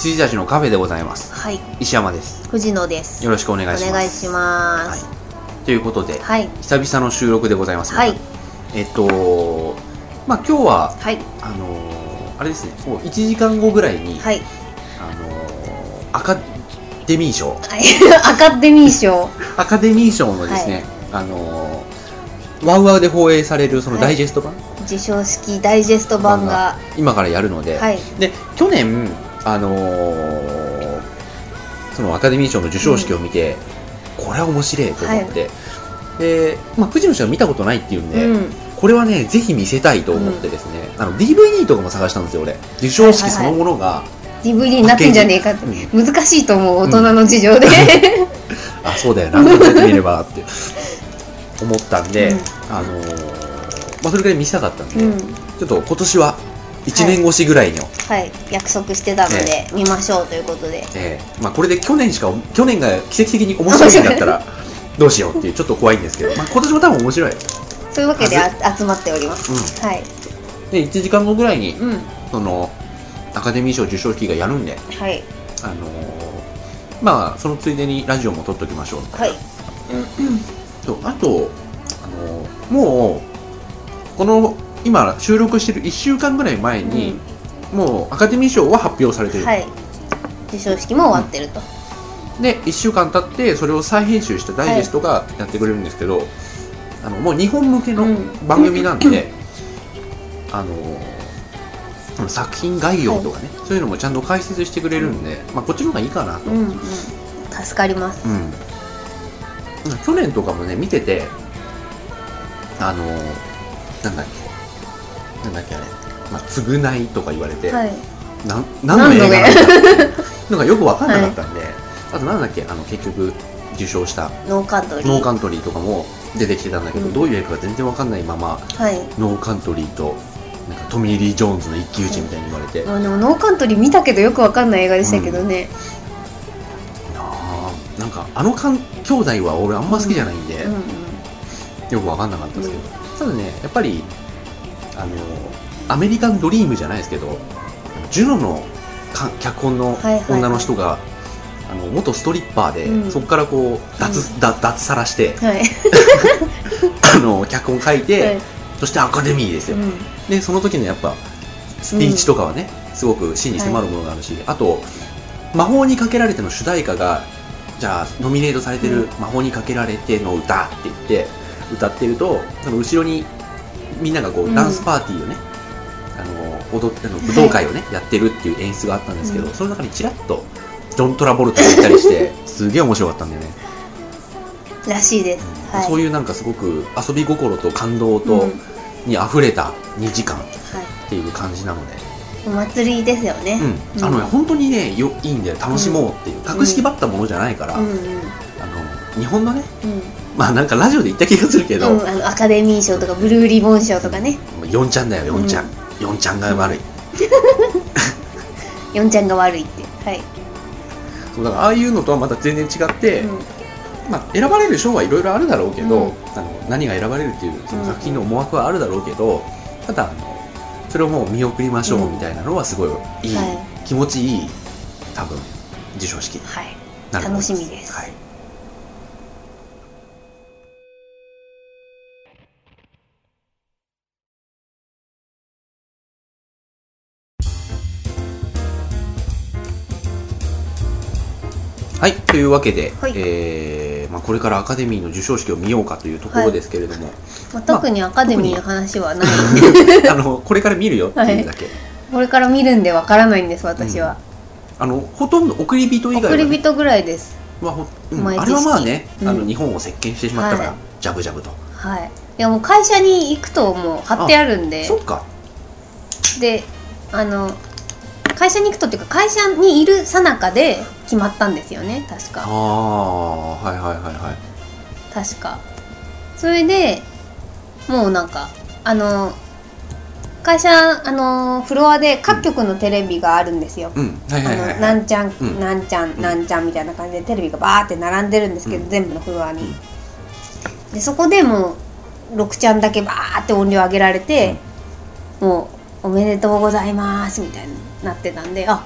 羊たちのカフェでございます。はい。石山です。藤野です。よろしくお願いします。お願いします。はい、ということで、はい。久々の収録でございます。はい。えっとまあ今日ははい。あのーあれですね。もう1時間後ぐらいに、はい。あのーアカデミー賞。はい。アカデミー賞。アカデミー賞のですね、あのーワウワウで放映されるそのダイジェスト版、授賞式ダイジェスト版が今からやるので、はい。で去年あのーそのアカデミー賞の授賞式を見て、これは面白いと思って、で、まあ、藤野氏は見たことないっていうんで、うん。これはねぜひ見せたいと思ってですね、あの DVD とかも探したんですよ俺。授賞式そのものが、DVD になってんじゃねえかって。うん難しいと思う大人の事情で。あそうだよ。なこうやって見ればって。思ったんで、うん。あのーまあ、それくらい見せたかったんで、うん。ちょっと今年は1年越しぐらいの、はい。約束してたので見ましょうということで。ええ。まあ、これで去年しか去年が奇跡的に面白いんだったらどうしようっていうちょっと怖いんですけど、まあ、今年も多分面白い、そういうわけであ集まっております。うん、はい。で1時間後ぐらいにうん。そのアカデミー賞授賞式がやるんで、はい。あのーまあそのついでにラジオも撮っときましょうはい。そうあと、あのもうこの今収録してる1週間ぐらい前に、もうアカデミー賞は発表されてる、はい。授賞式も終わってると。で1週間経ってそれを再編集したダイジェストがやってくれるんですけど、あのもう日本向けのうん。番組なんで、あのその作品概要とかね、そういうのもちゃんと解説してくれるんで、まあ、こっちの方がいいかなと、うんうん。助かります。うん、去年とかもね見ててあのなんだっけなんだっけあれ、まあ、償いとか言われて、はい。なん何の映画なんだよく分かんなかったんで、あとなんだっけあの結局受賞した。ノーカントリー。ノーカントリーとかも出てきてたんだけど、うん。どういう映画か全然分かんないままはい。ノーカントリーとなんかトミー・リー・ジョーンズの一騎打ちみたいに言われて、まあでもノーカントリー見たけどよくわかんない映画でしたけどね、なあなんかあのかん兄弟は俺あんま好きじゃないんで、うん。うん。よく分かんなかったですけど、ただねやっぱりあのアメリカンドリームじゃないですけどジュノのか脚本のはいはいはい。女の人が、あの元ストリッパーで、うん。そこからこう脱,、だ脱サラしてはい、あの脚本書いて、はい。そしてアカデミーですよ、うん。でその時のやっぱスピーチとかはね、すごく真に迫るものがあるし、あと「魔法にかけられて」の主題歌がじゃあノミネートされてる「魔法にかけられて」の歌って言って歌ってるとその後ろにみんながこううん。ダンスパーティーをね、あの踊ってあの武道会をね、やってるっていう演出があったんですけど、うんその中にちらっとジョン・トラボルタがいたりして すげえ面白かったんだよね、らしいです、はい。そういうなんかすごく遊び心と感動と、うん。に溢れた2時間っはい、ていう感じなので、お祭りですよね、うん、あのね、本当にねよいいんで楽しもうっていう、格式ばったものじゃないから、あの日本のねうんまあなんかラジオで言った気がするけど、うん、あのアカデミー賞とかブルーリボン賞とかね。4ちゃんだよ4ちゃん、4ちゃんが悪い。ヨンちゃんが悪いってはい、そうだからああいうのとはまた全然違って、うん。まあ、選ばれる賞はいろいろあるだろうけど、うん。あの何が選ばれるっていうその作品の思惑はあるだろうけど、ただあのそれをもう見送りましょうみたいなのはすごいいい、は気持ちいい多分授賞式。にはい。楽しみです。はいというわけで、はい。えーまあ、これからアカデミーの授賞式を見ようかというところですけれども、まあ、特にアカデミーの話はない、あのこれから見るよっていうだけ、これから見るんでわからないんです私は、あのほとんど送り人以外はね、送り人ぐらいです。まあほうん。あれはまあね、うん。あの日本を席巻してしまったから、はい。ジャブジャブと、はい。いやもう会社に行くともう貼ってあるんで。そっか。であの会社に行くとっていうか会社にいるさなかで決まったんですよね確あか。あはいはいはいはい。確か。それでもうなんかあの会社あのフロアで各局のテレビがあるんですよ、なんちゃん、うん。なんちゃんなんちゃんみたいな感じでテレビがバーって並んでるんですけど、うん。全部のフロアに、でそこでもう6ちゃんだけバーって音量上げられて、も「おめでとうございます」みたいになってたんであ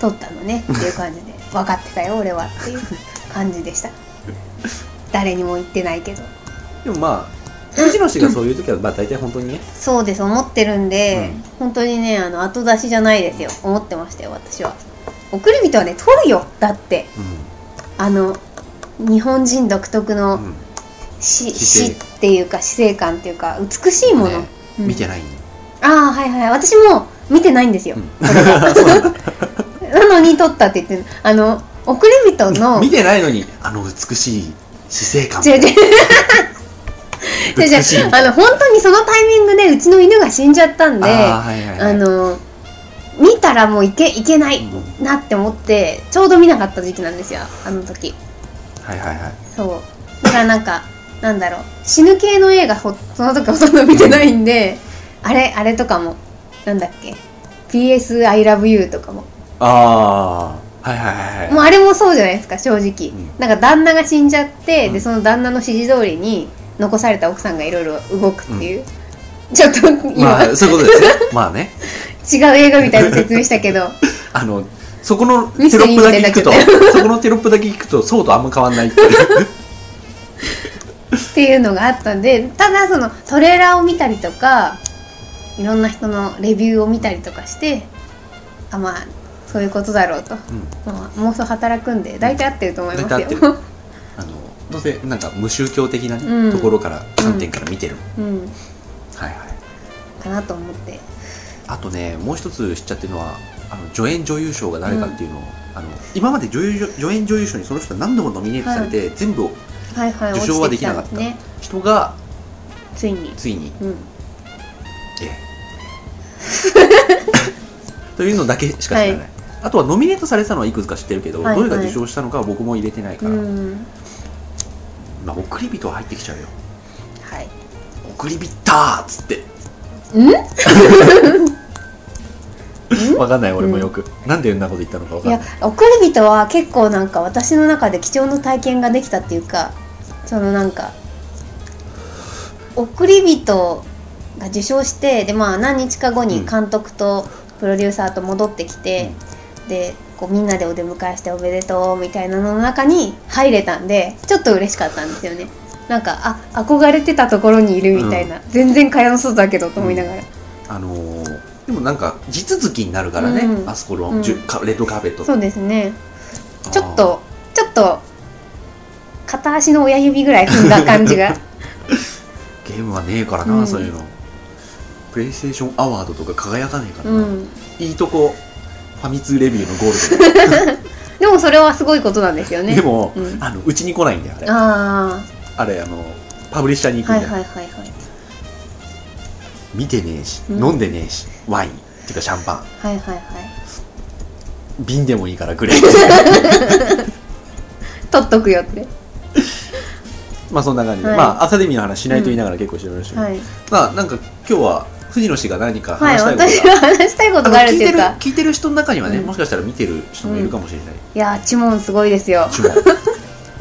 撮ったのねっていう感じで 分かってたよ俺はっていう感じでした。誰にも言ってないけど。でもまあ藤野氏がそういう時はまあ大体本当にね。そうです思ってるんで、うん。本当にねあの後出しじゃないですよ。思ってましたよ私は。送り人はね撮るよだって。あの日本人独特のうん。うん死っていうか死生観っていうか美しいもの、ね。うん。見てない。ああはいはい。私も見てないんですよ、うん。なのに撮ったって言ってる。あの送り人の見てないのにあの美しい死生観。違う違う。あの本当にそのタイミングでうちの犬が死んじゃったんであーはいはいはい。あの見たらもういけいけないなって思ってちょうど見なかった時期なんですよ。あの時。はいはいはい。そう。だからなんかなんだろう。死ぬ系の映画ほその時ほとんど見てないんで、あれあれとかもなんだっけ？PS I love you とかも。ああはいはいはいはい。もうあれもそうじゃないですか正直、うん。なんか旦那が死んじゃって、うん。でその旦那の指示通りに残された奥さんがいろいろ動くっていう、ちょっと今、まあそういうことですねまあね。違う映画みたいな説明したけど。あのそこのテロップだけ聞くとそこのテロップだけ聞くとそうとあんま変わんないっていう。っていうのがあったんでただそのトレーラーを見たりとかいろんな人のレビューを見たりとかしてあまあそういうことだろうと、まあ、妄想働くんで大体合ってると思いますよ。あのどうせなんか無宗教的なね、うん。ところから観点から見てる、うん。はいはい。かなと思って。あとねもう一つ知っちゃってるのはあの助演女優賞が誰かっていうのを、あの今まで女優助演女優賞にその人は何度もノミネートされて、全部はいはい。受賞はできなかった。落ちてきんですね。人がついに。ついに。うん。ええ というのだけしか知らない、はい。あとはノミネートされてたのはいくつか知ってるけど、はいどれが受賞したのかは僕も入れてないかうら、ん。まあ、送り人は入ってきちゃうよ。はい。送り人ーっつって。ん？わかんない俺もよく、なんでそんなこと言ったのかわいやかんない。送り人は結構なんか私の中で貴重な体験ができたっていうかそのなんか送り人が受賞してでまあ何日か後に監督とプロデューサーと戻ってきて、でこうみんなでお出迎えしておめでとうみたいなのの中に入れたんでちょっと嬉しかったんですよね。なんかあ憧れてたところにいるみたいな、全然蚊帳の外だけどと思いながら、あのーでもなんか地続きになるからね、うん。あそこの、うん。レッドカーペット。そうですね。ちょっとちょっと片足の親指ぐらい踏んだ感じが。ゲームはねえからな、うん。そういうのプレイステーションアワードとか輝かねえからな、うん。いいとこファミ通レビューのゴール でもそれはすごいことなんですよド、ね。でも、うん。あのうちに来ないんだよあれ。ああれあのパブリッシャーに行くんだよ、あはいはいはいはい。見てねえし、うん。飲んでねえしワイン。っていうかシャンパン。はいはいはい。瓶でもいいからくれ 取っとくよって。まあそんな感じで、はい。まあアカデミーの話しないと言いながら結構してましたけど、はい、まあなんか今日は藤野氏が何かはい、話したいことが、私が話したいことがあるっていうか。聞いてる聞いてる人の中にはね、うん。もしかしたら見てる人もいるかもしれない、いやーチモンすごいですよ。チモン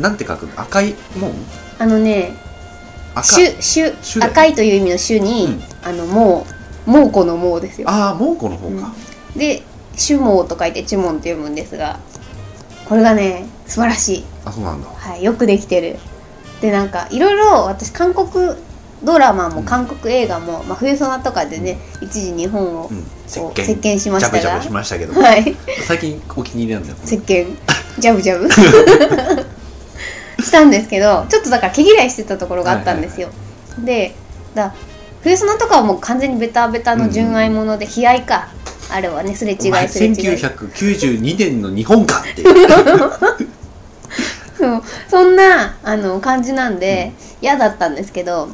なんて書くの？赤い門？あのね赤。種種種だよね赤いという意味の種に、うん。あのもう猛虎の猛ですよ。ああ蒙古の方か、で種猛と書いてチモンって読むんですがこれがね素晴らしい。あそうなんだ。はい、よくできてる。でなんかいろいろ私韓国ドラマもうん韓国映画も、まあ、冬ソナとかでね、一時日本をうん。席巻しましたが。ジャブジャブしましたけど。はい。最近お気に入りなんだよ。石鹸 ジャブジャブ。したんですけどちょっとだから毛嫌いしてたところがあったんですよ、でだ冬ソナとかはもう完全にベタベタの純愛もので悲哀かあれはねすれ違いすれ違い。1992年の日本かって。いうそう。そんなあの感じなんで嫌、だったんですけど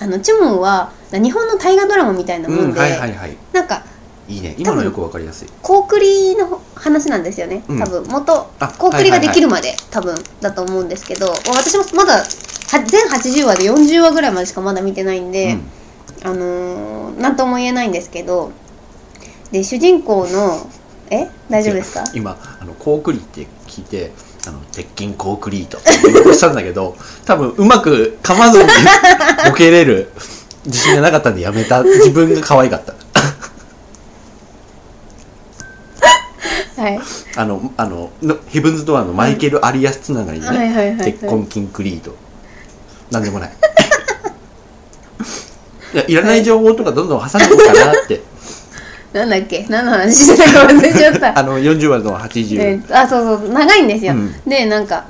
あのチュモンは日本の大河ドラマみたいなもで、うんんはいはいはい。なんかいいね。今のよくわかりやすい。コウクリの話なんですよねうん。多分。元あコウクリができるまで、多分だと思うんですけど私もまだは全80話で40話ぐらいまでしかまだ見てないんで、あのー、なんとも言えないんですけどで主人公のえ？大丈夫ですか？うん今あのコークリって聞いてあの鉄筋コンクリート。って言したんだけど多分うまくかまずにボケれる。自信がなかったんでやめた。自分が可愛かった。はい。あのあのヘブンズ・ドアのマイケル・アリアスつながりでね鉄筋キンクリート。なんでもない。いやいらない情報とかどんどん挟んでいこうかなって、なんだっけ？何の話してたか忘れちゃった。あの40話の80、えーあそうそう。長いんですよ、うん。でなんか。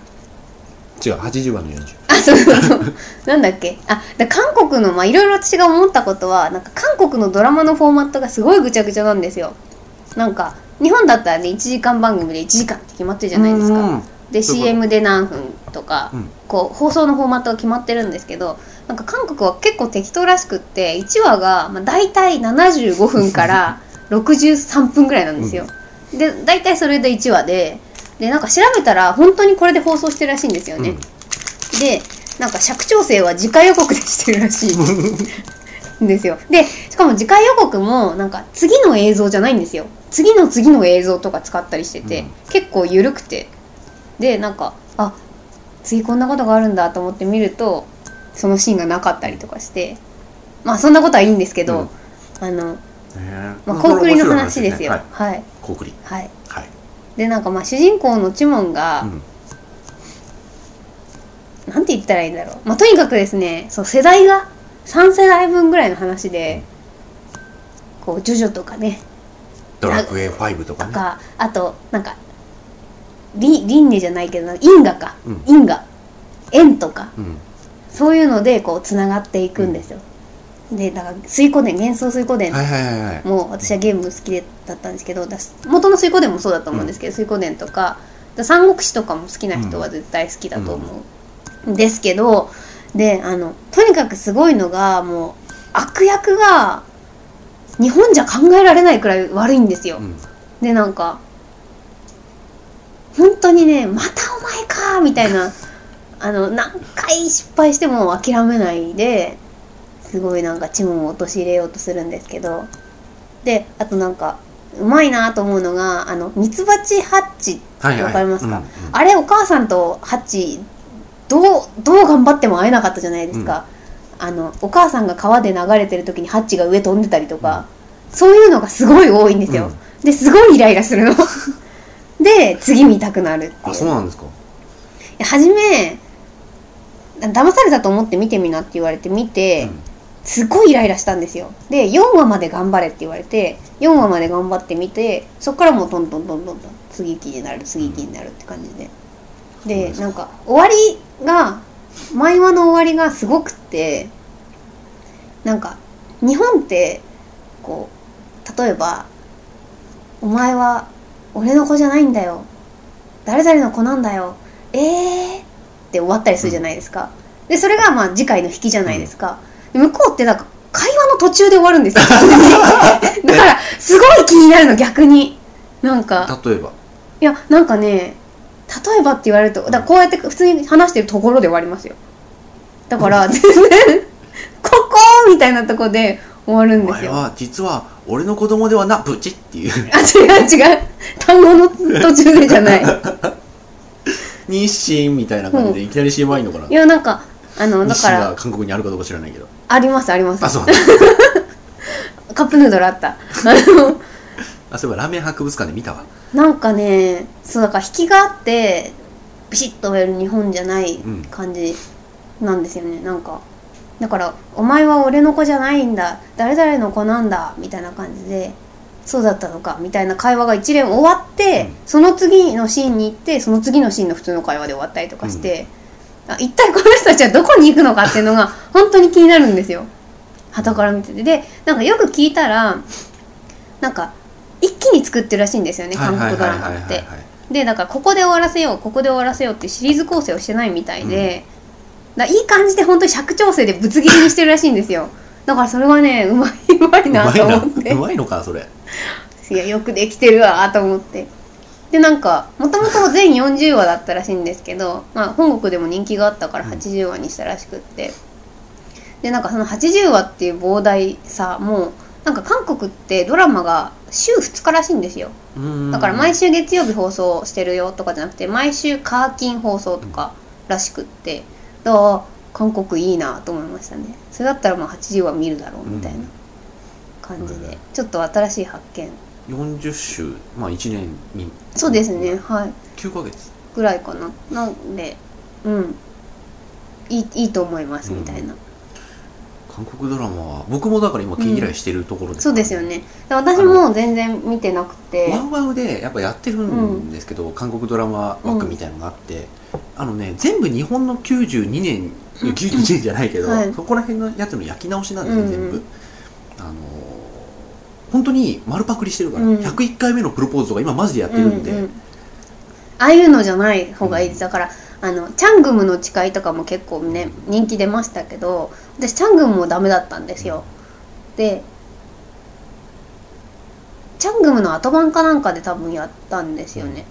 違う80話の40 あそうそうそう。なんだっけ？あだ韓国のまあいろいろ私が思ったことはなんか韓国のドラマのフォーマットがすごいぐちゃぐちゃなんですよ。なんか日本だったらね1時間番組で1時間って決まってるじゃないですか、うんで CM で何分とか、うん。こう放送のフォーマットが決まってるんですけどなんか韓国は結構適当らしくって1話が、まあ、大体75分から63分ぐらいなんですよ、で大体それで1話ででなんか調べたら本当にこれで放送してるらしいんですよね、でなんか尺調整は次回予告でしてるらしい。ん ですよ。でしかも次回予告もなんか次の映像じゃないんですよ。次の次の映像とか使ったりしてて、うん。結構緩くて。でなんかあ次こんなことがあるんだと思って見るとそのシーンがなかったりとかして。まあそんなことはいいんですけど、うん。あの、ねまあ、コウクリの話ですよ。はい。はい。コウクリ。はい。はい、でなんかまあ主人公のチモンが、うん。なんて言ったらいいんだろう。まあ、とにかくですね、そう、世代が3世代分ぐらいの話で、こう、ジョジョとかね、ドラクエ5とかねとか、あと、なんか、リリンネじゃないけど、因果か。うん。因果。縁とか、うん。そういうので、こう、つながっていくんですよ。で、だから、水湖伝、幻想水湖伝。もう私はゲーム好きでだったんですけどだ元の水湖伝もそうだと思うんですけど、水湖伝とかだ三国志とかも好きな人は絶対好きだと思うんですけど、であのとにかくすごいのがもう悪役が日本じゃ考えられないくらい悪いんですよ、うん。でなんか本当にねまたお前かみたいなあの何回失敗しても諦めないですごいなんかチモンを陥れようとするんですけど。であとなんかうまいなと思うのがあのミツバチハッチってはいはい。わかりますか、うんうん。あれお母さんとハッチどうどう頑張っても会えなかったじゃないですか、あのお母さんが川で流れてる時にハッチが上飛んでたりとか、そういうのがすごい多いんですよ、ですごいイライラするの。で次見たくなるっていう。あそうなんですか。初め騙されたと思って見てみなって言われて見て、すごいイライラしたんですよ。で4話まで頑張れって言われて4話まで頑張ってみてそっからもうどんどんどんどんどん次気になる次気になるって感じで。でなんか終わりが毎話の終わりがすごくってなんか日本ってこう例えば「お前は俺の子じゃないんだよ。誰々の子なんだよ。えー」って終わったりするじゃないですか、でそれがまあ次回の引きじゃないですか、で向こうってなんか会話の途中で終わるんですよ。だからすごい気になるの逆に。なんか。例えば？いやなんかね例えばって言われるとだこうやって普通に話してるところで終わりますよ。だから全然 ここみたいなとこで終わるおんですよ。前は実は俺の子供ではなブチっていう。あ違う違う。単語の途中でじゃない。日清みたいな感じでいきなり CM 入んのかな。いやなんかあのだから韓国にあるかどうか知らないけど。ありますあります。あそう カップヌードルあった。あのあそういえばラーメン博物館で見たわ。なんかねそうだから引きがあってビシッと終える日本じゃないうん。感じなんですよね、なんかだから「お前は俺の子じゃないんだ。誰々の子なんだ」みたいな感じで「そうだったのか」みたいな会話が一連終わって、うん。その次のシーンに行ってその次のシーンの普通の会話で終わったりとかして、あ一体この人たちはどこに行くのかっていうのが本当に気になるんですよ。旗から見てて。でなんかよく聞いたらなんか一気に作ってるらしいんですよね韓国ドラマって。でだからここで終わらせようここで終わらせようってシリーズ構成をしてないみたいで、だからいい感じで本当に尺調整でぶつ切りにしてるらしいんですよ。だからそれがねうまいうまいなと思って。うまいのかそれ。いやよくできてるわと思ってでなんかもともと全40話だったらしいんですけど、まあ、本国でも人気があったから80話にしたらしくって。でなんかその80話っていう膨大さもなんか韓国ってドラマが週2日らしいんですよ。だから毎週月曜日放送してるよとかじゃなくて毎週カーキン放送とからしくって。だから韓国いいなと思いましたね。それだったらまあ80話見るだろうみたいな感じで、うんちょっと新しい発見40週まあ1年に。そうですねはい。9ヶ月。ぐらいかな。なんでうん。いいいいと思いますみたいな、韓国ドラマは僕もだから今毛嫌いしてるところです、そうですよね。で私も全然見てなくて。ワウワウでやっぱやってるんですけど、韓国ドラマ枠みたいのがあって、あのね全部日本の92年92年じゃないけど、はい。そこら辺のやつの焼き直しなんですね、うんうん。全部。あのー本当に丸パクリしてるから、うん。101回目のプロポーズとか今マジでやってるんで、うんうんああいうのじゃない方がいい。ですだからあのチャングムの誓いとかも結構ね人気出ましたけど私チャングムもダメだったんですよ。でチャングムの後番かなんかで多分やったんですよね。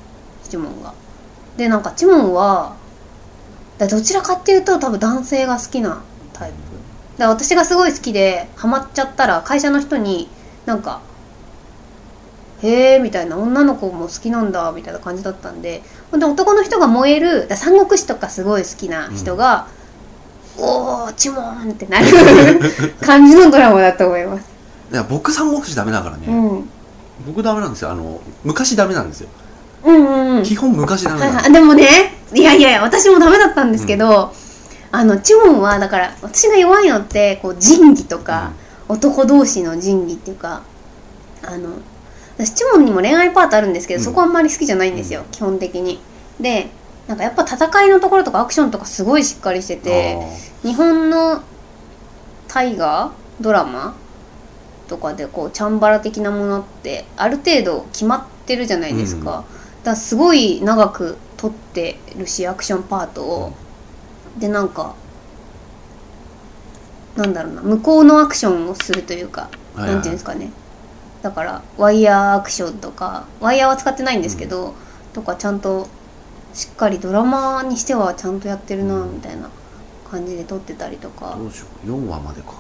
チモンが。でなんかチモンはだどちらかっていうと多分男性が好きなタイプ。だから私がすごい好きでハマっちゃったら会社の人になんかへえみたいな女の子も好きなんだみたいな感じだったんでほんで男の人が燃えるだ三国志とかすごい好きな人が、おーチモンってなる 感じのドラマだと思います、いや僕三国志ダメだからね、うん、うん僕ダメなんですよ。あの昔ダメなんですよ、うんうん基本昔ダメはいなんですはい。でもねいやいや私もダメだったんですけど、あのチモンはだから私が弱いのってこう仁義とか、男同士の仁義っていうかあの私チモンにも恋愛パートあるんですけど、うん。そこあんまり好きじゃないんですよ、基本的に。でなんかやっぱ戦いのところとかアクションとかすごいしっかりしてて日本の大河ドラマとかでこうチャンバラ的なものってある程度決まってるじゃないですか、うん。だからすごい長く撮ってるしアクションパートを、でなんかなんだろうな向こうのアクションをするというか、あーはいはい。なんていうんですかね。だからワイヤーアクションとかワイヤーは使ってないんですけど、とかちゃんとしっかりドラマにしてはちゃんとやってるなみたいな感じで撮ってたりとか、どうしよう。4話までか、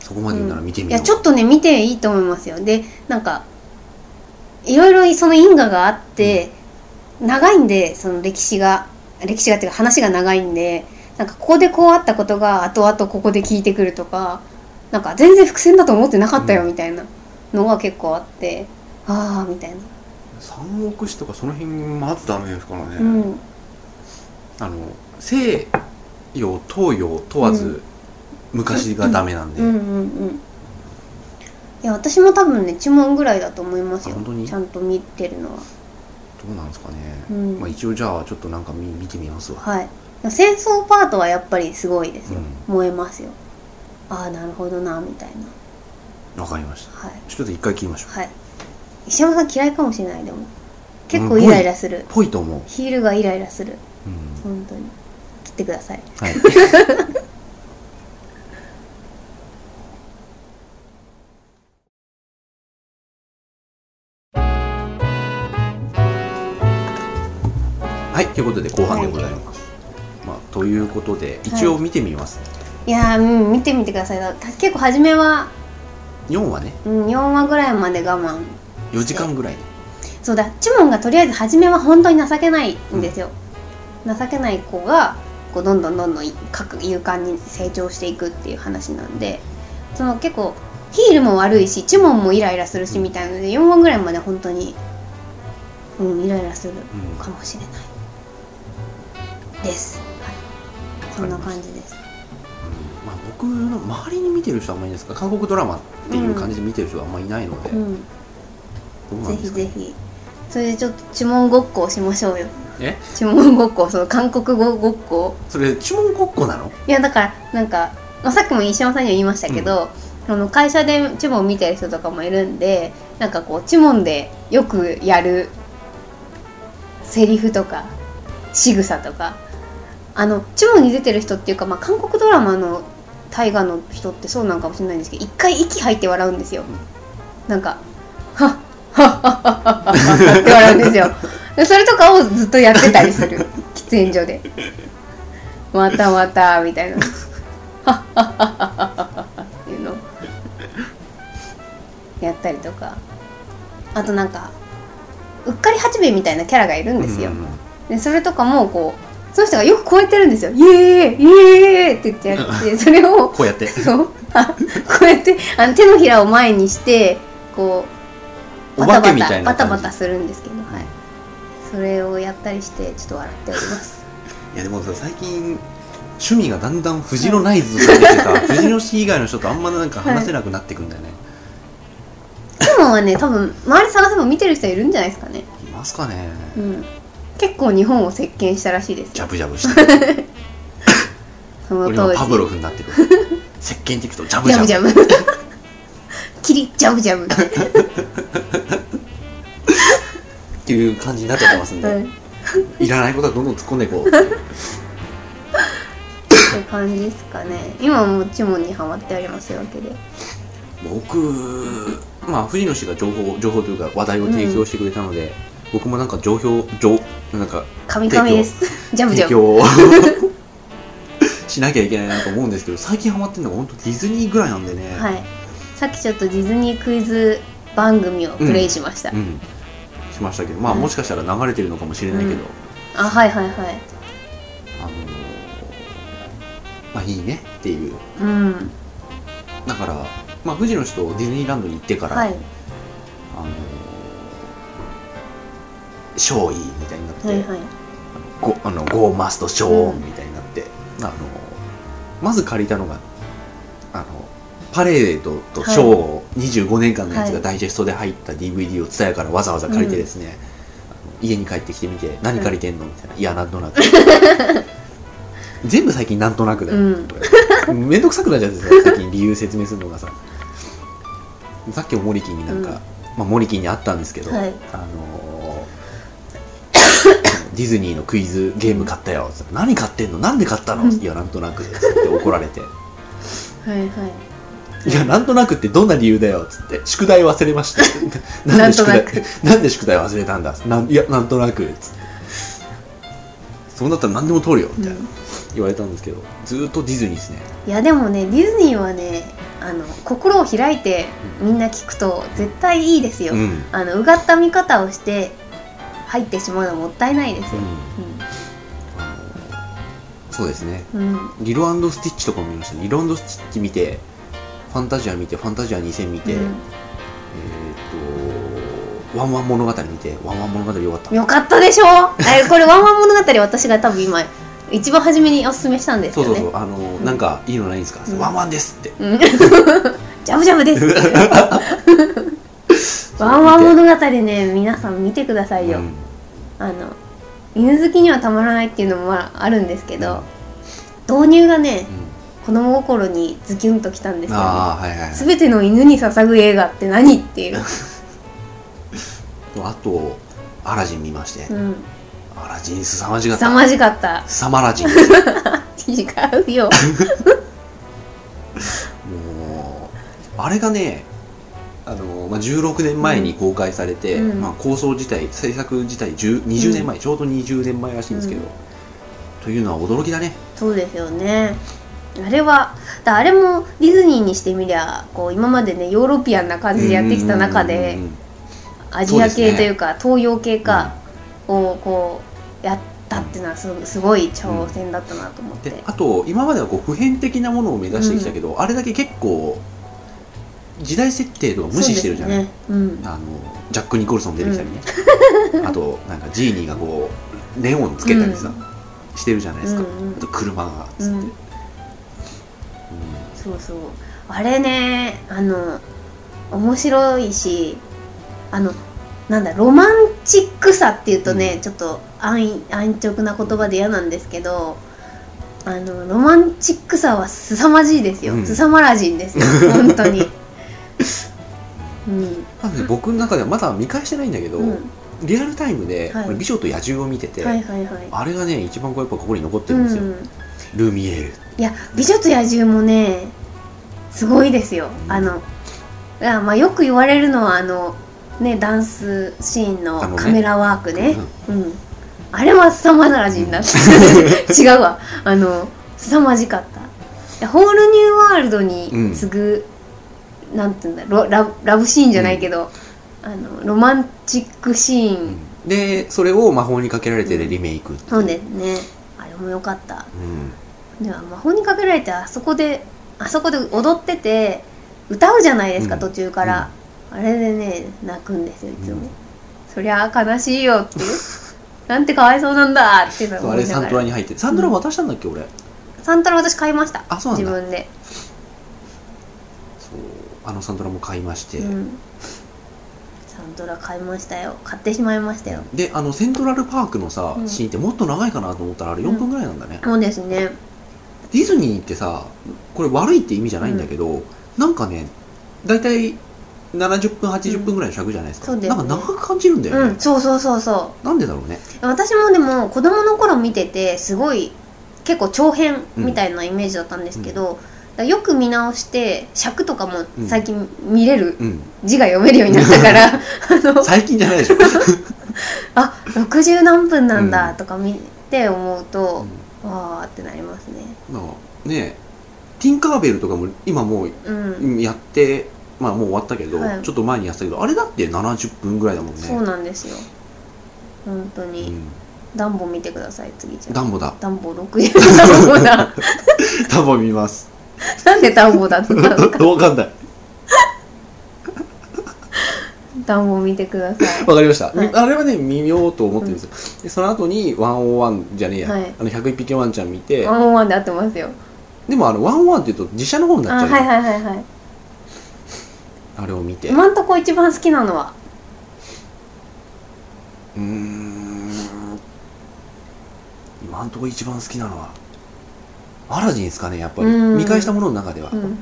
そこまで言うなら見てみいよう、やちょっとね見ていいと思いますよ。でなんかいろいろその因果があって、長いんでその歴史が歴史がっていうか話が長いんでなんかここでこうあったことが後々ここで聞いてくるとかなんか全然伏線だと思ってなかったようん。みたいなのが結構あって、ああみたいな、三国志とかその辺まずダメですからね、うん。あの西洋東洋問わず、うん。昔がダメなんで、うんうんうん。いや私も多分ね注文ぐらいだと思いますよ。ちゃんと見てるのは。どうなんですかね、うん。まあ、一応じゃあちょっとなんか見見てみますわ。はい戦争パートはやっぱりすごいですよ、う燃えますよ。ああなるほどなみたいな。わかりました。はい。ちょっと一回切りましょう。はい。石山さん嫌いかもしれないでも。結構うんイライラする、ぽいと思う、ヒールがイライラする。うん。本当に。切ってください。はい。はいということで後半でございます、まあ、ということで一応見てみます、いやーうん見てみてください。だ結構初めは、4話ね。うん、4話ぐらいまで我慢4時間ぐらいでそうだチモンがとりあえず初めは本当に情けないんですよ、情けない子がこうどんどんどんどん各勇敢に成長していくっていう話なんで。その結構ヒールも悪いしチモンもイライラするしみたいなので4話ぐらいまで本当にうんイライラするうんかもしれない。です、はい、そんな感じです。まあ、僕の周りに見てる人はあんまりいないですか？韓国ドラマっていう感じで見てる人はあんまりいないので、うん。でね？ひぜひ。それでちょっとチモンごっこをしましょうよ。え？チモンごっこその韓国語ごっこを。それ注文ごっこなの？いやだからなんか、まあ、さっきも石山さんには言いましたけど、あの会社でチモン見てる人とかもいるんでなんかこうチモンでよくやるセリフとか仕草とかあのチモンに出てる人っていうか、まあ、韓国ドラマの大河の人ってそうなんかもしれないんですけど一回息吐いて笑うんですよ、なんか「はっはっはっはっはっは」って笑うんですよ。でそれとかをずっとやってたりする。喫煙所で「またまた」みたいな「はっはっはっはっは」っていうのをやったりとかあとなんかうっかり八兵衛みたいなキャラがいるんですよ、でそれとかもこうその人がよくこうやってるんですよ「イエーイイエーイ!」って言ってやってそれをこうやって。そう。うやってあの手のひらを前にしてこうお化けみたいな感じ。バタバタするんですけどはい。それをやったりしてちょっと笑っております。いやでもさ最近趣味がだんだん藤野ナイズが出てさ 藤野氏以外の人とあんまなんか話せなくなってくんだよね、でもはね多分周り探せば見てる人いるんじゃないですかね。いますかね。うん結構日本を席巻したらしいです。よジャブジャブして その当時。俺のパブロフになってくる。石鹸っていくとジャブジャブ。ジャブジャブ。キリジャブジャブ。っていう感じになっちゃってますんで、はい。い、らないことはどんどん突っ込んでいこう。って感じですかね。今はもうチモンにハマっておりますわけで。僕まあ藤野氏が情報情報というか話題を提供してくれたので、僕もなんか情報情なんか神々です。ジャブジャブ。しなきゃいけないなと思うんですけど最近ハマってるのが本当ディズニーぐらいなんでね、はい。さっきちょっとディズニークイズ番組をプレイしました、うん。しましたけどまあうんもしかしたら流れてるのかもしれないけど、うんあはいはいはい。あのーまあいいねっていう。うん。だからまあ藤野氏とディズニーランドに行ってから、はい。あのーショーいいみたいになって、はいはい。ゴあのゴーマストみたいになって、あのまず借りたのがあのパレードとショーを25年間のやつがダイジェストで入った DVD を TSUTAYA からわざわざ借りてですね、あの家に帰ってきてみて何借りてんの？みたいな、い。やなんとなく 全部最近なんとなくだよ、うん。めんどくさくなっちゃうんですよ最近理由説明するのがさ。さっきもモリキンになんか、うん。まあ、モリキンにあったんですけど、はい。あのディズニーのクイズゲーム買ったよ、何買ってんの？なんで買ったの、うん。いやなんとなくつって怒られて。はいはい。いやなんとなくってどんな理由だよ？つって。宿題忘れました なんと宿題？なんで宿題忘れたんだ？なんいやなんとなくつって。そうなったら何でも通るよ。みたいな、うん。言われたんですけど。ずーっとディズニーですね。いやでもねディズニーはねあの心を開いてみんな聞くと絶対いいですよ、うん。あのうがった見方をして入ってしまうのはもったいないですよ、そうですね。リロスティッチとかも見ました。リロスティッチ見てファンタジア見てファンタジア2000見て、うん。えーっとワンワン物語見てワンワン物語よかった。よかったでしょ？えこれワンワン物語私が多分今一番初めにおすすめしたんですよね。そうそうそう。あの、ん。なんかいいのないんですか、うん。ワンワンですって。うん。ジャブジャブです。ワンワン物語ね皆さん見てくださいよ、うんあの犬好きにはたまらないっていうのもまああるんですけど、導入がね子供心にズキュンときたんですよ、ね、はいはいはい。全ての犬に捧ぐ映画って何っていう、あとアラジン見まして、うん、アラジン凄まじかった。凄まじかった。凄まラジン。違うよ。もうあれがねあの、まあ、16年前に公開されて、うん。まあ、構想自体制作自体10 20年前、ちょうど20年前らしいんですけど、うん。というのは驚きだね。そうですよね。あれはだあれもディズニーにしてみりゃこう今までねヨーロピアンな感じでやってきた中でうんうんうんアジア系というか東洋系かをこうやったっていうのはすごい挑戦だったなと思って、であと今まではこう普遍的なものを目指してきたけど、あれだけ結構時代設定とか無視してるじゃない、ね。うん。あのジャック・ニコルソン出てきたりね、あとなんかジーニーがこうネオンつけたりさ、してるじゃないですか、うんうんあと車がつって、うん。うんそうそう。あれねあの面白いしあのなんだロマンチックさっていうとね、うん。ちょっと安安直な言葉で嫌なんですけどあのロマンチックさは凄まじいですよ、うん。凄まらじんですよ。本当に うん。まずね僕の中ではまだ見返してないんだけど、うん。リアルタイムではい。美女と野獣を見てて、はいはいはい。あれがね一番こうやっぱここに残ってうるんですよ、ん。ルミエール。いや「美女と野獣」もねすごいですよ。あのいやまあよく言われるのはあのねダンスシーンのあのねカメラワークね。うん。あれは凄まじいんだ違うわ。あの凄まじかった。いやホールニューワールドに次ぐ、なんていうんだロラブラブシーンじゃないけど、あのロマンチックシーン、でそれを魔法にかけられてでリメイクそうですね。あれもよかった。うん。では魔法にかけられてあそこであそこで踊ってて歌うじゃないですか、うん。途中から、あれでね泣くんですよいつも、うん。そりゃ悲しいよっていう。なんてかわいそうなんだっていうのをそうあれサントラに入ってサントラ渡したんだっけ俺。サントラ私買いました。あそうなんだ。自分で、あのサントラも買いまして、うん、サントラ買いましたよ。買ってしまいましたよ。であのセントラルパークのさ、うん。シーンってもっと長いかなと思ったらあれ4分ぐらいなんだね、そうですね。ディズニーってさこれ悪いって意味じゃないんだけど、なんかね大体70分80分ぐらいの尺じゃないですか、うんそうですね。なんか長く感じるんだよね、うん。そうそうそうそう。なんでだろうね。私もでも子供の頃見ててすごい結構長編みたいなイメージだったんですけど、だからよく見直して尺とかも最近見れる、うん。字が読めるようになったから最近じゃないでしょ、あ60何分なんだとか見て思うと、わーってなりますね。なんかねティンカーベルとかも今もううん、やってまあもう終わったけど、はい。ちょっと前にやってたけどあれだって70分ぐらいだもんね。そうなんですよ。本当に、うん。ダンボ見てください次じゃあ。ダンボだ。ダンボ60ダンボだ ダンボ見ます なんでダンボだったのか。わかんない。ダンボ見てください。わかりました、はい。あれはね見ようと思ってるんですよ、でその後に101じゃねえや、はい。あの101匹ワンちゃん見て、ワンオンワンで合ってますよ。でもあの101って言うと自社の方にあなっちゃうよ、はいはいはいはい。あれを見て。今んとこ一番好きなのは？うーん。今んとこ一番好きなのはアラジンですかねやっぱり。うん。見返したものの中では、うんうん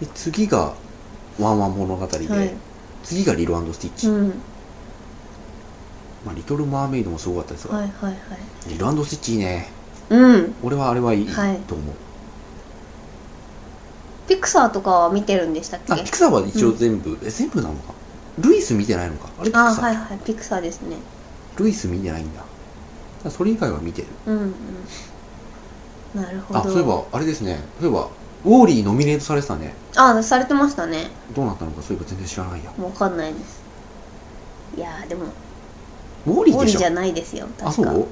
で次がワンワン物語で、うんはい。次がリルスティッチ、うん。まあ、リトル・マーメイドもすごかったですが、はいはいはい。リルスティッチいいね。うん。俺はあれはいいはい。と思う、ピクサーとかは見てるんでしたっけ？あピクサーは一応全部、え全部なのか？ルイス見てないのか？あれピクサー、あはいはい。ピクサーですね。ルイス見てないんだ。だからそれ以外は見てる。うんうんなるほど。あそういえばあれですね。そういえばウォーリーノミネートされてたね。あされてましたね。どうなったのかそういえば全然知らないや。もうわかんないです。いやーでもウォーリーでしょ。オリじゃないですよ確か。あそう？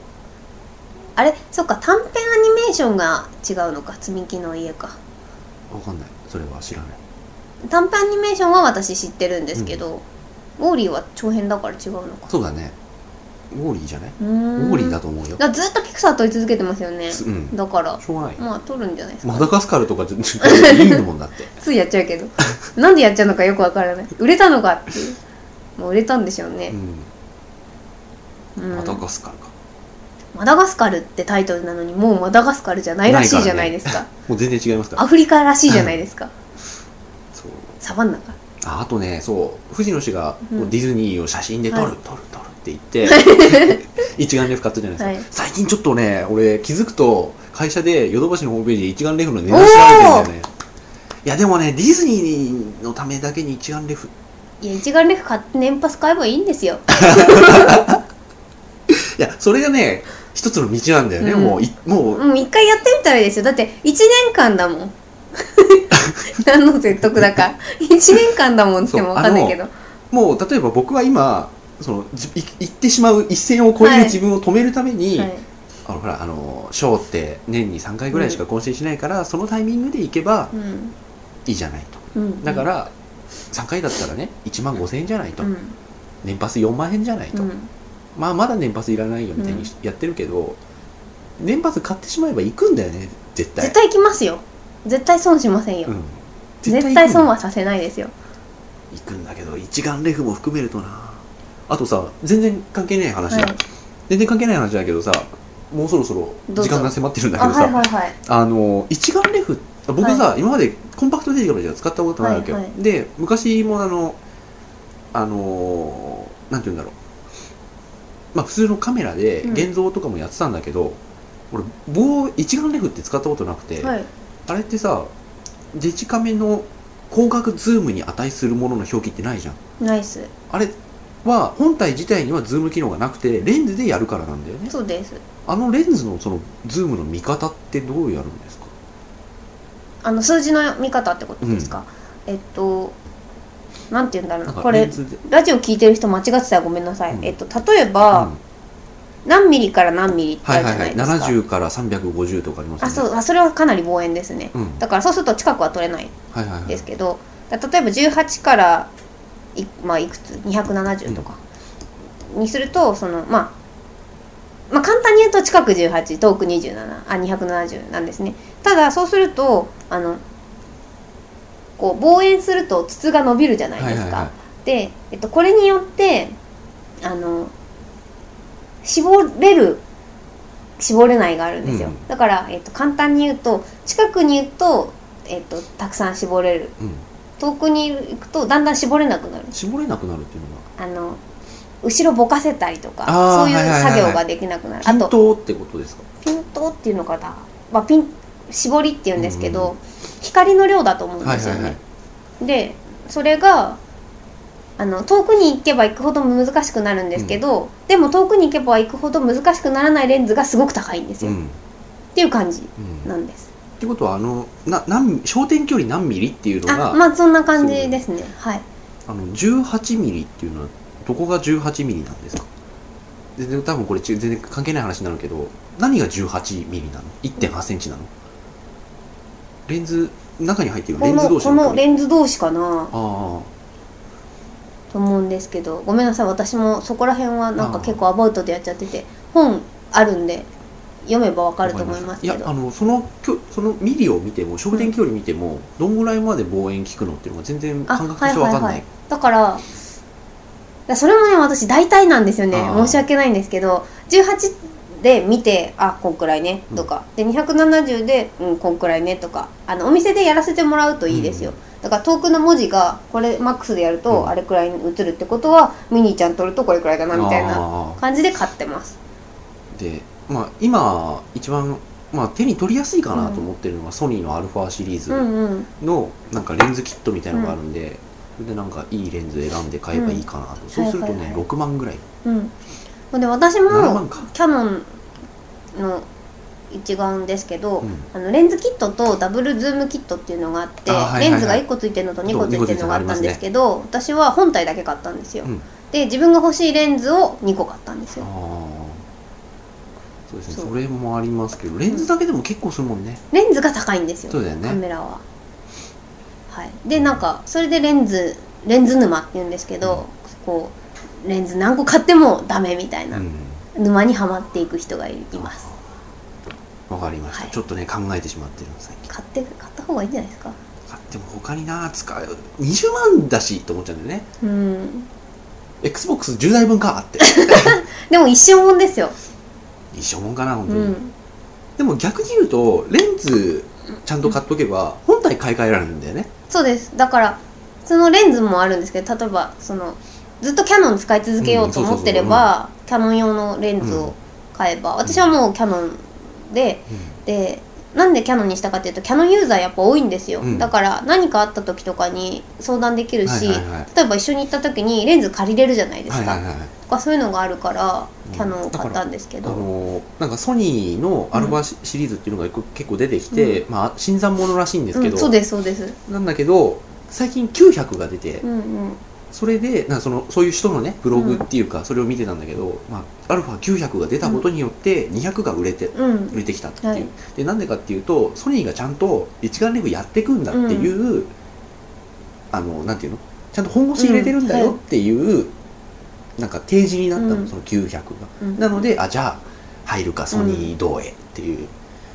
あれ？そっか短編アニメーションが違うのか積み木の家か。わかんない。それは知らない。短編アニメーションは私知ってるんですけど、ウォーリーは長編だから違うのか。そうだねウォーリーじゃない？ウウォォーリーだと思うよ。だずっとピクサー撮り続けてますよね。つうん。だから。しょうがない。まあ撮るんじゃないですか。マダガスカルとかじゃ いいんだもんだって。ついやっちゃうけど。なんでやっちゃうのかよくわからない。売れたのかっていう。もう売れたんでしょうね、うん。うん。マダガスカルか。マダガスカルってタイトルなのにもうマダガスカルじゃないらしいじゃないですか。もう全然違いますから。アフリカらしいじゃないですか。そう。サバンナか。ああとねそう。藤野氏がディズニーを写真で撮る、はい。撮る撮るって言って 一眼レフ買ったじゃないですか、はい。最近ちょっとね俺気づくと会社でヨドバシのホームページで一眼レフの値段調べてるんだよね。いやでもねディズニーのためだけに一眼レフ。いや一眼レフ買って年パス買えばいいんですよ。いやそれがね一つの道なんだよね、うん。もういもううん一回やってみたらいいですよ。だって1年間だもん。何の説得だか。1年間だもんっても分かんないけど。もう例えば僕は今その行ってしまう一線を越えはい。る自分を止めるために、はい。あのほらあのショーって年に3回ぐらいしか更新しないから、そのタイミングで行けばうん。いいじゃないと。うん。だから3回だったらね1万5000円じゃないと、うん。年パス4万円じゃないと、うん。まあまだ年パスいらないよみたいにしやってるけど、年パス買ってしまえば行くんだよね絶対。絶対行きますよ。絶対損しませんよ、うん、絶行くん対損はさせないですよ。行くんだけど一眼レフも含めるとなあとさ全然関係ない話だ、はい。全然関係ない話だけどさもうそろそろ時間が迫ってるんだけあどさはいはいはい。あの一眼レフ僕さ、今までコンパクトデジカメじゃ使ったことないわけよ、はい。はで昔もあのあのなんて言うんだろう。まあ普通のカメラでうん。現像とかもやってたんだけど、俺棒一眼レフって使ったことなくて、はい。あれってさデジカメの広角ズームに値するものの表記ってないじゃん。あれは本体自体にはズーム機能がなくてレンズでやるからなんだよね。そうです。あのレンズのそのズームの見方ってどうやるんですか？あの数字の見方ってことですか、えっとなんて言うんだろうな。かなんこれレンズで。ラジオ聞いてる人間違ってたらごめんなさい、うん。えっと例えば、うん。何ミリから何ミリってあはいはいるじゃなはいい。ですか、70から350とかありますよね。あそう。あそれはかなり望遠ですね、うん。だからそうすると近くは取れないはいはいはい。ですけどだ例えば18からい,、まあ、いくつ？270とか。にするとその、まあ、まあ簡単に言うと近く18遠く27あ270なんですね。ただそうするとあのこう望遠すると筒が伸びるじゃないですか、はいはいはい。で、えっと、これによってあの絞れる絞れないがあるんですよ、うん。だから、えっと、簡単に言うと近くに言うと、えっと、たくさん絞れる。うん遠くに行くとだんだん絞れなくなる。絞れなくなるっていうのは？あの後ろぼかせたりとかあーそういうはいはいはいはい。作業ができなくなる、均あと等ってことですか？ピントっていうのかな、まあ、ピン絞りっていうんですけど、うん光の量だと思うんですよね、はいはいでそれがあの遠くに行けば行くほど難しくなるんですけど、でも遠くに行けば行くほど難しくならないレンズがすごく高いんですよ、っうん。ていう感じうんなんです、ってことはあのな何焦点距離何ミリっていうのがあまあそんな感じですね。はい。あの18ミリっていうのはどこが18ミリなんですか？全然多分これち全然関係ない話になるけど何が18ミリなの？1.8センチなの？レンズ中に入ってるこレンズ同士の距離。のレンズ同士かな？ああ。と思うんですけど。ごめんなさい。私もそこら辺はなんか結構アバウトでやっちゃってて。本あるんで読めばわかると思いますけど。いやあのそのきょそのミリを見ても焦点距離見ても、どんぐらいまで望遠効くのっていうのが全然あ感覚として分かんない、はいはいはい。だからだそれもね私大体なんですよね。申し訳ないんですけど18で見てあこんくらいねとか、で270でうんこんくらいねとか。あのお店でやらせてもらうといいですよ、だから遠くの文字がこれマックスでやるとうん。あれくらいに映るってことは、ミニーちゃん撮るとこれくらいだなみたいなあ感じで買ってます。ーでまあ今一番まあ、手に取りやすいかなと思ってるのが、ソニーの α シリーズのなんかレンズキットみたいなのがあるんで、それでなんかいいレンズ選んで買えばいいかなと、そうするとね、はいはい。はい6万ぐらい。うん。で私も7万か。キャノンの一眼ですけど、うん。あのレンズキットとダブルズームキットっていうのがあってレンズが1個ついてるのと2個ついてるのがあったんですけど私は本体だけ買ったんですよ、うん。で自分が欲しいレンズを2個買ったんですよそうですね。それもありますけどレンズだけでも結構するもんね、レンズが高いんですよ。そうだよね。カメラは。はい。でなんかそれでレンズレンズ沼って言うんですけど、こうレンズ何個買ってもダメみたいな、うん。沼にはまっていく人がいいます。わかりました、はい。ちょっとね考えてしまってるの最近。買って買った方がいいんじゃないですか。買っても他にな使う20万だしと思っちゃうんだよね。うん。XBOX10 台分かって。でも一生もんですよ一緒もんかな本当に、うん。でも逆に言うとレンズちゃんと買っとけば本体買い替えられるんだよね。そうです。だからそのレンズもあるんですけど例えばそのずっとキャノン使い続けようと思ってれば、キャノン用のレンズを買えば、私はもうキャノンででなんでキャノンにしたかっていうとキャノンユーザーやっぱ多いんですよ、うん。だから何かあった時とかに相談できるし、はいはいはい例えば一緒に行った時にレンズ借りれるじゃないですか、はいはいはいとかそういうのがあるからうんキャノンを買ったんですけあど、のーなんかソニーのアルファシシリーズっていうのが結構出てきて、まあ新参者らしいんですけど、うん、そうですそうです。なんだけど最近900が出て、うんうん。それでなんかそのそういう人のねブログっていうか、それを見てたんだけど、まあ、アルファ900が出たことによって200が売れて、うん。売れてきたっていう、はい。でなんでかっていうとソニーがちゃんと一眼レフやっていくんだっていう、あのなんていうの？ちゃんと本腰入れてるんだよっていう、なんか提示になったの、うん。その900が、うん。なのであじゃあ入るかソニーどうへっていう、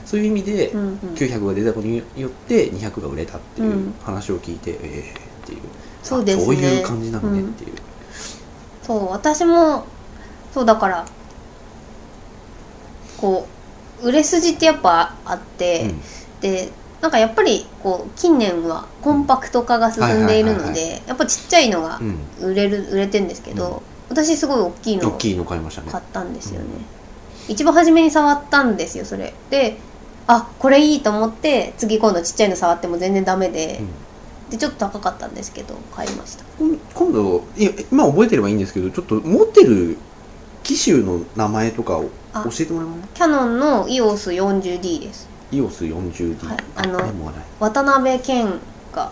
そういう意味で、うんうん。900が出たことによって200が売れたっていううん。話を聞いて、ええっていう。そうですね。ういう感じなのねっていう、そう私もそうだからこう売れ筋ってやっぱあって、でなんかやっぱりこう近年はコンパクト化が進んでいるのでやっぱちっちゃいのがうん。売れる売れてんですけど、私すごい大きいのを大きいの買いましたね。買ったんですよね、一番初めに触ったんですよそれ。であこれいいと思って次今度ちっちゃいの触っても全然ダメで、でちょっと高かったんですけど買いました。うん今度いや今覚えてればいいんですけどちょっと持ってる機種の名前とかをあ教えてもらえます？キャノンの EOS40D です。EOS40D、はいあの渡辺謙が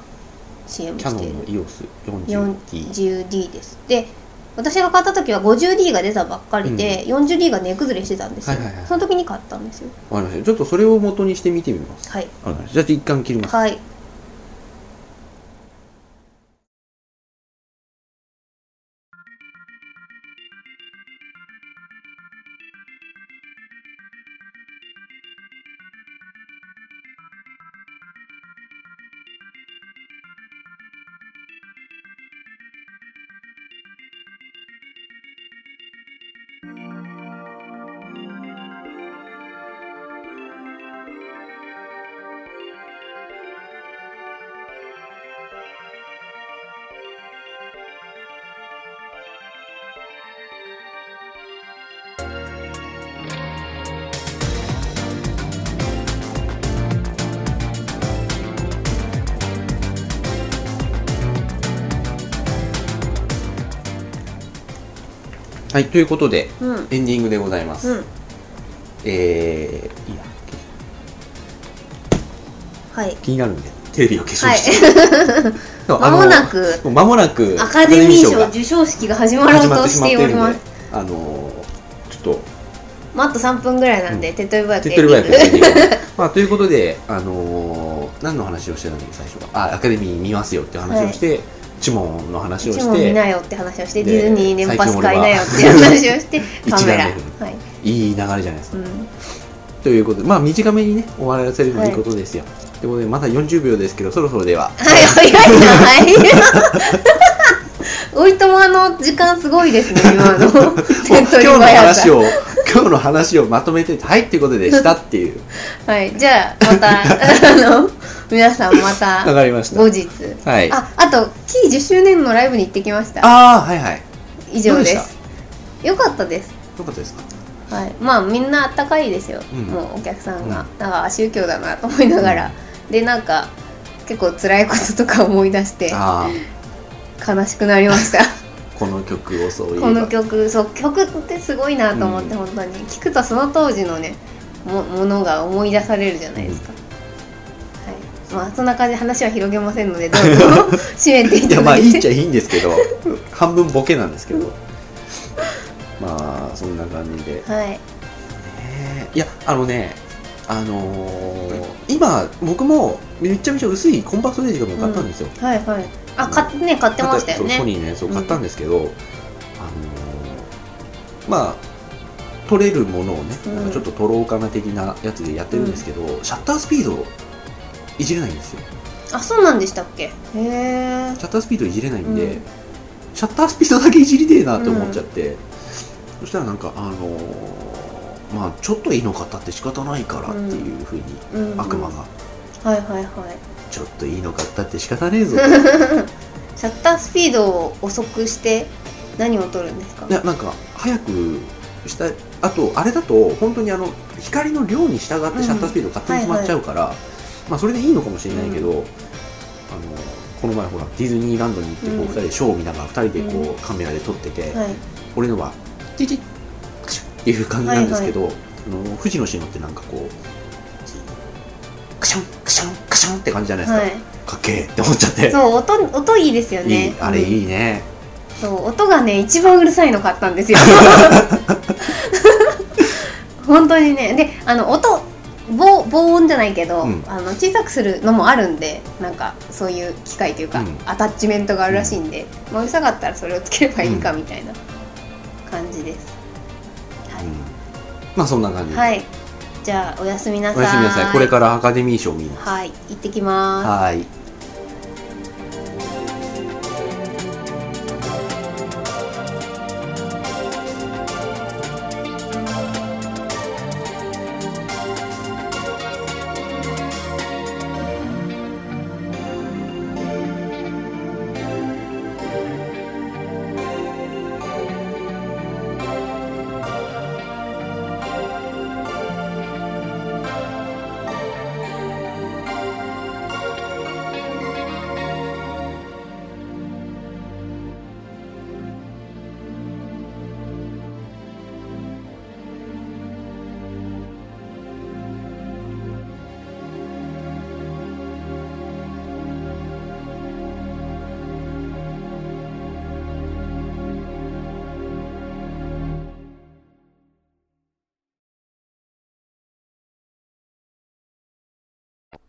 CM キャノンのしている EOS40D 40D です。で私が買った時は 50D が出たばっかりで、40D が値崩れしてたんですよ、はいはいはい。その時に買ったんですよ。わかりました。ちょっとそれを元にして見てみます。はい。じゃあ一貫切ります。はいはいということでうん。エンディングでございます、うん。えー、いいや。はい。気になるんでテレビを消しまはい。した、そう間もなくあの間もなくアカデミー賞が授賞式が始まろうとしております。あのちょっと。まああと3分ぐらいなんで、手っ取り早く手っ取り早く まあということであのー何の話をしてたんだっけ最初は。あアカデミー見ますよっていう話をして、チモンの話を一して問見なよって話をしてでディズニー年パス買いなよって話をしてカメラ。はい、いい流れじゃないですか、うん、ということでまあ短めにね終わらせるのいいことですよ、ということでまだ40秒ですけどそろそろでは。はい早いなはい おいとまの時間すごいですね今の。今日の話を今日の話をまとめてはいっていうことでしたっていう。はいじゃあまたあの皆さんまわたかりました。後日。はい。あああとキー10周年のライブに行ってきました。あーはいはい。以上です。よかったです。よかったですか？はい、まあみんなあったかいですよ、うん。もうお客さんが、うん。なんか宗教だなと思いながら、でなんか結構辛いこととか思い出して。ああ悲しくなりました。この曲をそうこの曲そう曲ってすごいなと思って、うん。本当に。聞くとその当時のねもものが思い出されるじゃないですか、はいまあそんな感じで話は広げませんのでどうぞ。締めていいやただいて。まあいいっちゃいいんですけど 半分ボケなんですけど。まあそんな感じで、はい。ねいやあのねあのー今僕もめちゃめちゃ薄いコンパクトデジカメを買ったんですよ、はいはい。あ買ってね買ってましたよそうソねニーのやつを買ったんですけど、あのーまあ撮れるものをね、うん。なんかちょっと撮ろうかな的なやつでやってるんですけど、シャッタースピードいじれないんですよ。あそうなんでしたっけ？へえシャッタースピードいじれないんで、うん。シャッタースピードだけいじりてえなって思っちゃって、そしたらなんかあのーまあちょっといいの買ったって仕方ないからっていうふうにうん。うん悪魔が、はいはいはい。ちょっといいの買ったって仕方ねえぞシ ャッタースピードを遅くして何を撮るんですか？いやなんか早くしたあとあれだと本当にあの光の量に従ってシャッタースピードが勝手に決まっちゃうから、まあそれでいいのかもしれないけど、あのこの前ほらディズニーランドに行ってこううん。2人でショーを見ながら2人でこうカメラで撮ってて、はい。俺のはチチックシュッっていう感じなんですけど、あの富士のシノってなんかこうクシャンクシャンクシャンって感じじゃないですか、はい。かっけえって思っちゃって。そう音音いいですよいね。いあれうんいいね、そう音がね一番うるさいの買ったんですよ。本当にね。であの音防防音じゃないけど、うん。あの小さくするのもあるんでなんかそういう機械というか、うん。アタッチメントがあるらしいんで、まあ、うるさかったらそれをつければいいかみたいな感じです、はい。うん。まあそんな感じ。で、はい。じゃあおやすみなさい。おやすみなさい。これからアカデミー賞を見ます。はい。行ってきます。はい